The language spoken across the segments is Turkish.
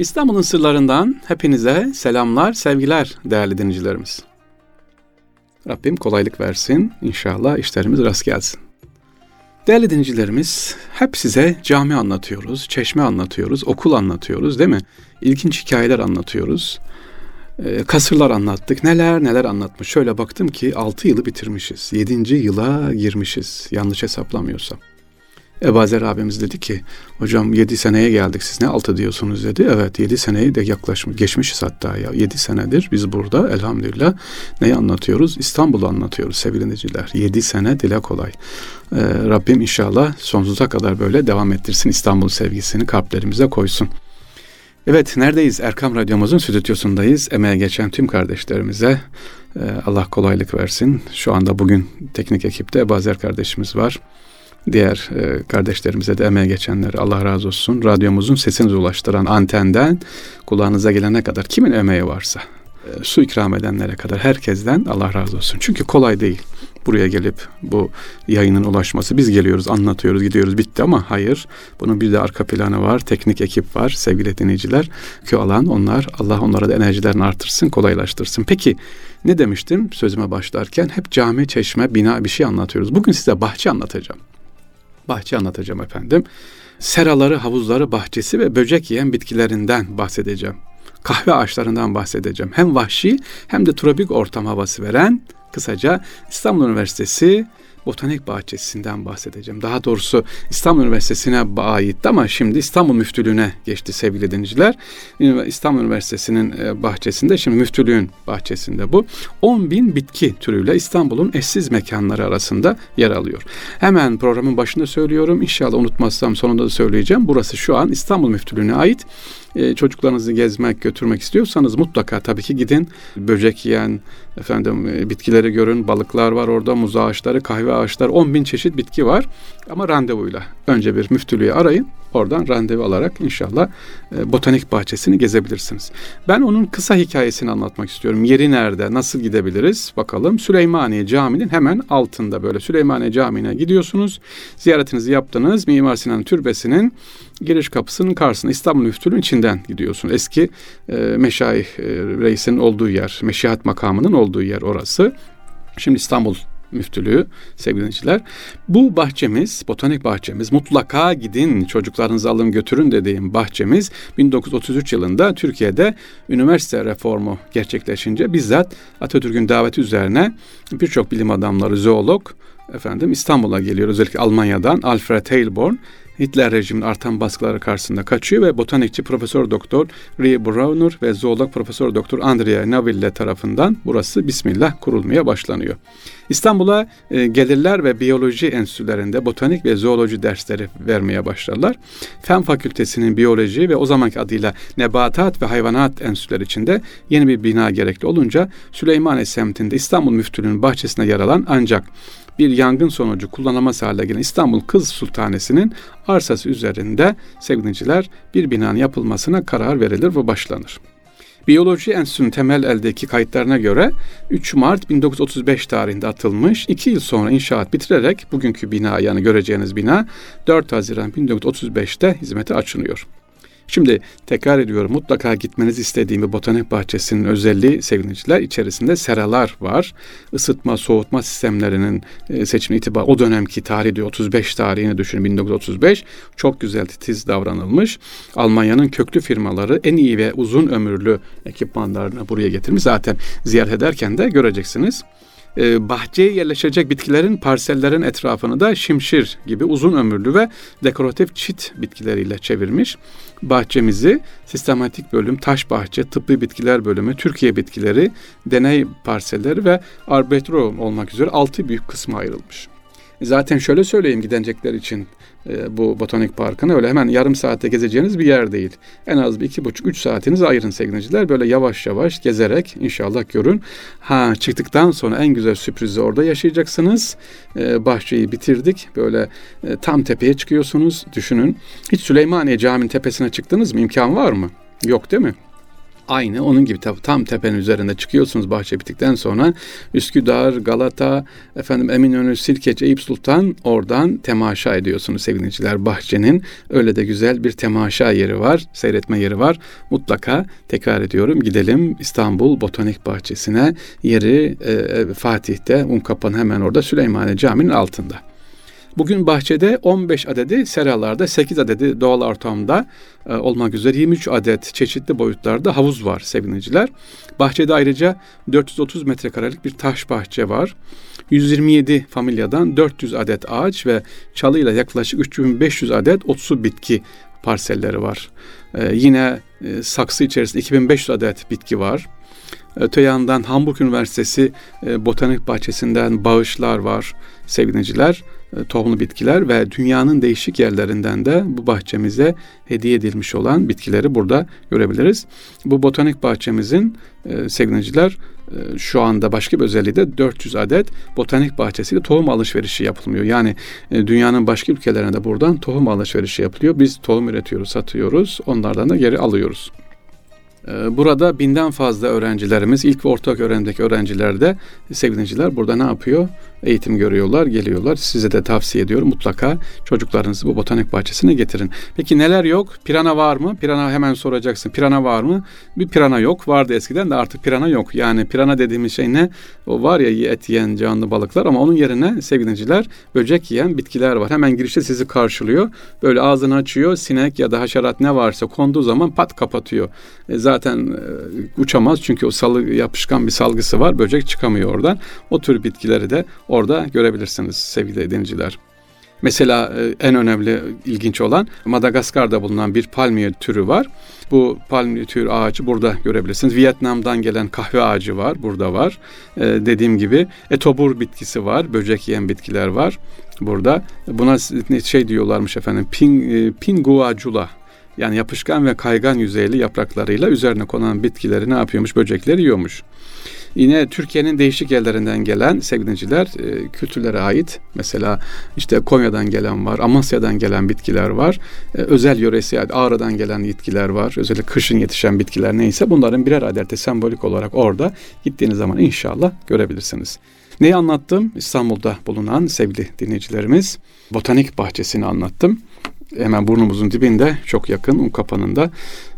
İstanbul'un sırlarından hepinize selamlar, sevgiler değerli dinleyicilerimiz. Rabbim kolaylık versin. İnşallah işlerimiz rast gelsin. Değerli dinleyicilerimiz, hep size cami anlatıyoruz, çeşme anlatıyoruz, okul anlatıyoruz değil mi? İlginç hikayeler anlatıyoruz. Ee, kasırlar anlattık. Neler neler anlatmış. Şöyle baktım ki 6 yılı bitirmişiz. 7. yıla girmişiz. Yanlış hesaplamıyorsam. Ebazer abimiz dedi ki hocam yedi seneye geldik siz ne altı diyorsunuz dedi. Evet yedi seneyi de yaklaşmış geçmişiz hatta ya yedi senedir biz burada elhamdülillah neyi anlatıyoruz? İstanbul'u anlatıyoruz sevgili dinleyiciler. Yedi sene dile kolay. Ee, Rabbim inşallah sonsuza kadar böyle devam ettirsin İstanbul sevgisini kalplerimize koysun. Evet neredeyiz? Erkam Radyomuzun stüdyosundayız. Emeğe geçen tüm kardeşlerimize e, Allah kolaylık versin. Şu anda bugün teknik ekipte Ebazer kardeşimiz var. Diğer e, kardeşlerimize de emeğe geçenlere Allah razı olsun. Radyomuzun sesini ulaştıran antenden kulağınıza gelene kadar kimin emeği varsa e, su ikram edenlere kadar herkesten Allah razı olsun. Çünkü kolay değil buraya gelip bu yayının ulaşması. Biz geliyoruz, anlatıyoruz, gidiyoruz, bitti ama hayır. Bunun bir de arka planı var, teknik ekip var, sevgili dinleyiciler. Kö alan onlar, Allah onlara da enerjilerini artırsın, kolaylaştırsın. Peki ne demiştim sözüme başlarken? Hep cami, çeşme, bina bir şey anlatıyoruz. Bugün size bahçe anlatacağım bahçe anlatacağım efendim. Seraları, havuzları, bahçesi ve böcek yiyen bitkilerinden bahsedeceğim. Kahve ağaçlarından bahsedeceğim. Hem vahşi hem de tropik ortam havası veren kısaca İstanbul Üniversitesi botanik bahçesinden bahsedeceğim. Daha doğrusu İstanbul Üniversitesi'ne aitti ama şimdi İstanbul Müftülüğü'ne geçti sevgili dinleyiciler. İstanbul Üniversitesi'nin e, bahçesinde şimdi müftülüğün bahçesinde bu. 10 bin bitki türüyle İstanbul'un eşsiz mekanları arasında yer alıyor. Hemen programın başında söylüyorum. İnşallah unutmazsam sonunda da söyleyeceğim. Burası şu an İstanbul Müftülüğü'ne ait e, çocuklarınızı gezmek, götürmek istiyorsanız mutlaka tabii ki gidin. Böcek yiyen, efendim e, bitkileri görün. Balıklar var orada, muz ağaçları, kahve ağaçları, 10 bin çeşit bitki var. Ama randevuyla. Önce bir müftülüğü arayın. Oradan randevu alarak inşallah e, botanik bahçesini gezebilirsiniz. Ben onun kısa hikayesini anlatmak istiyorum. Yeri nerede, nasıl gidebiliriz? Bakalım Süleymaniye Camii'nin hemen altında böyle Süleymaniye Camii'ne gidiyorsunuz. Ziyaretinizi yaptınız. Mimar Sinan Türbesi'nin giriş kapısının karşısında İstanbul Müftülüğü'nün içinden gidiyorsun. Eski e, Meşayih e, Reis'in olduğu yer, Meşihat makamının olduğu yer orası. Şimdi İstanbul Müftülüğü sevgili dinleyiciler. Bu bahçemiz, botanik bahçemiz mutlaka gidin çocuklarınızı alın götürün dediğim bahçemiz 1933 yılında Türkiye'de üniversite reformu gerçekleşince bizzat Atatürk'ün daveti üzerine birçok bilim adamları, zoolog efendim İstanbul'a geliyor. Özellikle Almanya'dan Alfred Heilborn Hitler rejiminin artan baskıları karşısında kaçıyor ve botanikçi Profesör Doktor Rie Brauner ve zoolog Profesör Doktor Andrea Naville tarafından burası Bismillah kurulmaya başlanıyor. İstanbul'a e, gelirler ve biyoloji enstitülerinde botanik ve zooloji dersleri vermeye başlarlar. Fen Fakültesinin biyoloji ve o zamanki adıyla nebatat ve hayvanat enstitüleri içinde yeni bir bina gerekli olunca Süleymaniye semtinde İstanbul Müftülüğü'nün bahçesine yer alan ancak bir yangın sonucu kullanılmaz hale gelen İstanbul Kız Sultanesi'nin arsası üzerinde sevgiliciler bir binanın yapılmasına karar verilir ve başlanır. Biyoloji Enstitüsü'nün temel eldeki kayıtlarına göre 3 Mart 1935 tarihinde atılmış, 2 yıl sonra inşaat bitirerek bugünkü bina yani göreceğiniz bina 4 Haziran 1935'te hizmete açılıyor. Şimdi tekrar ediyorum mutlaka gitmenizi istediğim bir botanik bahçesinin özelliği sevgiliciler içerisinde seralar var. Isıtma, soğutma sistemlerinin e, seçimi itibar o dönemki tarih diyor 35 tarihini düşünün 1935 çok güzel titiz davranılmış. Almanya'nın köklü firmaları en iyi ve uzun ömürlü ekipmanlarını buraya getirmiş. Zaten ziyaret ederken de göreceksiniz bahçeye yerleşecek bitkilerin parsellerin etrafını da şimşir gibi uzun ömürlü ve dekoratif çit bitkileriyle çevirmiş. Bahçemizi sistematik bölüm, taş bahçe, tıbbi bitkiler bölümü, Türkiye bitkileri, deney parselleri ve arbetro olmak üzere altı büyük kısma ayrılmış. Zaten şöyle söyleyeyim gidecekler için e, bu botanik parkını öyle hemen yarım saatte gezeceğiniz bir yer değil. En az bir iki buçuk üç saatinizi ayırın sevgiliciler. Böyle yavaş yavaş gezerek inşallah görün. Ha çıktıktan sonra en güzel sürprizi orada yaşayacaksınız. E, bahçeyi bitirdik. Böyle e, tam tepeye çıkıyorsunuz. Düşünün. Hiç Süleymaniye Camii'nin tepesine çıktınız mı? İmkan var mı? Yok değil mi? Aynı onun gibi tam tepenin üzerinde çıkıyorsunuz bahçe bittikten sonra Üsküdar, Galata, efendim Eminönü, Sirkeci, Eyüp Sultan oradan temaşa ediyorsunuz sevgiliciler. Bahçenin öyle de güzel bir temaşa yeri var, seyretme yeri var. Mutlaka tekrar ediyorum gidelim İstanbul Botanik Bahçesi'ne yeri e, e Fatih'te Unkapan hemen orada Süleymaniye Camii'nin altında. Bugün bahçede 15 adedi seralarda, 8 adedi doğal ortamda e, olmak üzere 23 adet çeşitli boyutlarda havuz var seviniciler. Bahçede ayrıca 430 metrekarelik bir taş bahçe var. 127 familyadan 400 adet ağaç ve çalıyla yaklaşık 3500 adet otsu bitki parselleri var. Ee, yine e, saksı içerisinde 2500 adet bitki var. Öte yandan Hamburg Üniversitesi e, Botanik Bahçesi'nden bağışlar var sevgiliciler. E, tohumlu bitkiler ve dünyanın değişik yerlerinden de bu bahçemize hediye edilmiş olan bitkileri burada görebiliriz. Bu botanik bahçemizin e, sevgiliciler e, şu anda başka bir özelliği de 400 adet botanik bahçesiyle tohum alışverişi yapılmıyor. Yani e, dünyanın başka ülkelerine de buradan tohum alışverişi yapılıyor. Biz tohum üretiyoruz, satıyoruz. Onlardan da geri alıyoruz. Ee, burada binden fazla öğrencilerimiz, ilk ve ortak öğrenimdeki öğrenciler de sevgiliciler burada ne yapıyor? Eğitim görüyorlar, geliyorlar. Size de tavsiye ediyorum mutlaka çocuklarınızı bu botanik bahçesine getirin. Peki neler yok? Pirana var mı? Pirana hemen soracaksın. Pirana var mı? Bir pirana yok. Vardı eskiden de artık pirana yok. Yani pirana dediğimiz şey ne? O var ya et yiyen canlı balıklar ama onun yerine sevgiliciler böcek yiyen bitkiler var. Hemen girişte sizi karşılıyor. Böyle ağzını açıyor. Sinek ya da haşerat ne varsa konduğu zaman pat kapatıyor. E, zaten e, uçamaz çünkü o salı yapışkan bir salgısı var. Böcek çıkamıyor oradan. O tür bitkileri de orada görebilirsiniz sevgili dinleyiciler. Mesela e, en önemli ilginç olan Madagaskar'da bulunan bir palmiye türü var. Bu palmiye türü ağacı burada görebilirsiniz. Vietnam'dan gelen kahve ağacı var, burada var. Ee, dediğim gibi etobur bitkisi var, böcek yiyen bitkiler var burada. Buna şey diyorlarmış efendim, ping, e, pinguacula yani yapışkan ve kaygan yüzeyli yapraklarıyla üzerine konan bitkileri ne yapıyormuş? Böcekleri yiyormuş. Yine Türkiye'nin değişik yerlerinden gelen sevgiliciler e, kültürlere ait. Mesela işte Konya'dan gelen var, Amasya'dan gelen bitkiler var. E, özel yöresi yani Ağrı'dan gelen bitkiler var. Özellikle kışın yetişen bitkiler neyse bunların birer adette sembolik olarak orada gittiğiniz zaman inşallah görebilirsiniz. Neyi anlattım? İstanbul'da bulunan sevgili dinleyicilerimiz botanik bahçesini anlattım hemen burnumuzun dibinde çok yakın un kapanında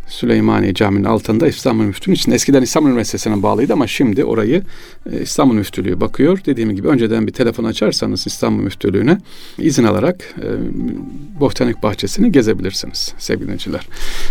Süleymaniye Camii'nin altında İstanbul Müftülüğü için eskiden İstanbul Üniversitesi'ne bağlıydı ama şimdi orayı e, İstanbul Müftülüğü bakıyor. Dediğim gibi önceden bir telefon açarsanız İstanbul Müftülüğü'ne izin alarak e, botanik bahçesini gezebilirsiniz sevgili dinleyiciler.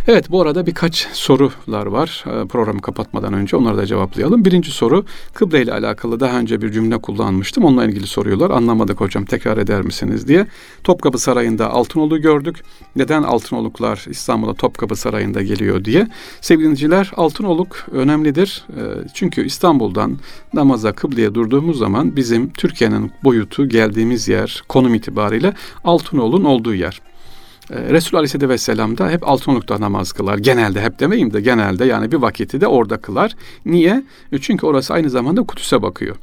Evet bu arada birkaç sorular var e, programı kapatmadan önce onları da cevaplayalım. Birinci soru kıble ile alakalı daha önce bir cümle kullanmıştım. Onunla ilgili soruyorlar. Anlamadık hocam tekrar eder misiniz diye. Topkapı Sarayı'nda Altınoluk'u gördük. Neden Altınoluklar İstanbul'a Topkapı Sarayı'nda geliyor? Geliyor diye. Sevgili dinleyiciler Altınoluk önemlidir. Ee, çünkü İstanbul'dan namaza kıbleye durduğumuz zaman bizim Türkiye'nin boyutu geldiğimiz yer konum itibariyle Altınoluk'un olduğu yer. Ee, Resul Aleyhisselatü Vesselam da hep Altınoluk'ta namaz kılar. Genelde hep demeyeyim de genelde yani bir vakiti de orada kılar. Niye? E, çünkü orası aynı zamanda Kudüs'e bakıyor.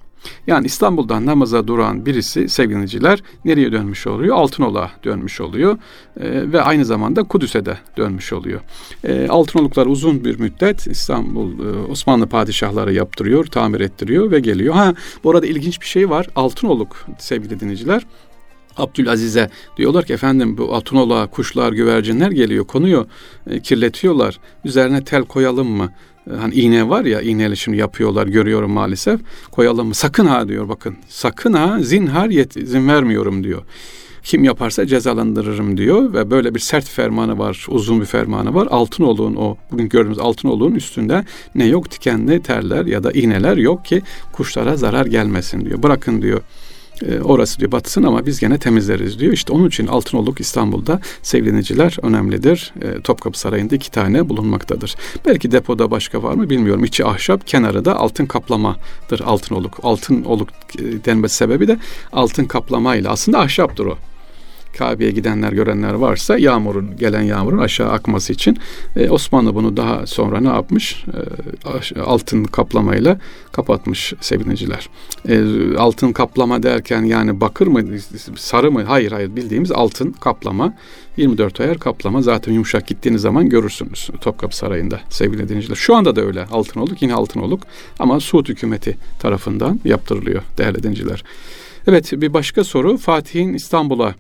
Yani İstanbul'dan namaza duran birisi sevgiliciler nereye dönmüş oluyor? Altınoluk'a dönmüş oluyor e, ve aynı zamanda Kudüs'e de dönmüş oluyor. E, Altınoluklar uzun bir müddet İstanbul e, Osmanlı padişahları yaptırıyor, tamir ettiriyor ve geliyor. Ha bu arada ilginç bir şey var. Altınoluk sevgili dinleyiciler Abdülaziz'e diyorlar ki efendim bu Altınoluk'a kuşlar, güvercinler geliyor, konuyor, e, kirletiyorlar. Üzerine tel koyalım mı? Hani iğne var ya iğneyle şimdi yapıyorlar görüyorum maalesef. Koyalım? Sakın ha diyor bakın. Sakın ha zinhar yet, izin vermiyorum diyor. Kim yaparsa cezalandırırım diyor ve böyle bir sert fermanı var, uzun bir fermanı var. Altınoluk'un o bugün gördüğümüz Altınoluk'un üstünde ne yok dikenli terler ya da iğneler yok ki kuşlara zarar gelmesin diyor. Bırakın diyor e, orası diyor batsın ama biz gene temizleriz diyor. İşte onun için Altınoluk İstanbul'da sevleniciler önemlidir. E, Topkapı Sarayı'nda iki tane bulunmaktadır. Belki depoda başka var mı bilmiyorum. İçi ahşap, kenarı da altın kaplamadır Altınoluk. Altınoluk e, denmesi sebebi de altın kaplamayla aslında ahşaptır o. Kabe'ye gidenler görenler varsa yağmurun gelen yağmurun aşağı akması için e, Osmanlı bunu daha sonra ne yapmış? E, altın kaplamayla kapatmış sevineciler. E, altın kaplama derken yani bakır mı sarı mı? Hayır hayır bildiğimiz altın kaplama. 24 ayar kaplama zaten yumuşak gittiğiniz zaman görürsünüz Topkapı Sarayı'nda sevgili dinleyiciler. Şu anda da öyle altın oluk yine altın oluk ama Suud hükümeti tarafından yaptırılıyor değerli dinleyiciler. Evet bir başka soru Fatih'in İstanbul'a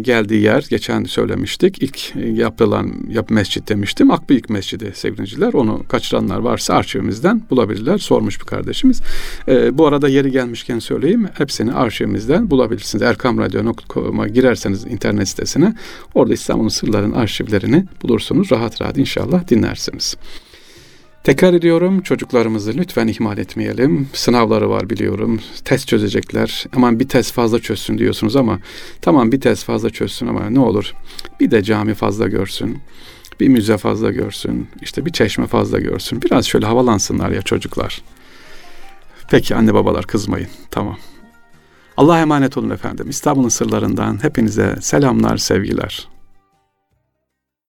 geldiği yer geçen söylemiştik. İlk e, yapılan yap mescit demiştim. Akbıyık Mescidi sevgiliciler. Onu kaçıranlar varsa arşivimizden bulabilirler. Sormuş bir kardeşimiz. E, bu arada yeri gelmişken söyleyeyim. Hepsini arşivimizden bulabilirsiniz. Erkamradyo.com'a girerseniz internet sitesine orada İstanbul'un sırların arşivlerini bulursunuz. Rahat rahat inşallah dinlersiniz. Tekrar ediyorum çocuklarımızı lütfen ihmal etmeyelim. Sınavları var biliyorum. Test çözecekler. Aman bir test fazla çözsün diyorsunuz ama tamam bir test fazla çözsün ama ne olur bir de cami fazla görsün. Bir müze fazla görsün. işte bir çeşme fazla görsün. Biraz şöyle havalansınlar ya çocuklar. Peki anne babalar kızmayın. Tamam. Allah'a emanet olun efendim. İstanbul'un sırlarından hepinize selamlar, sevgiler.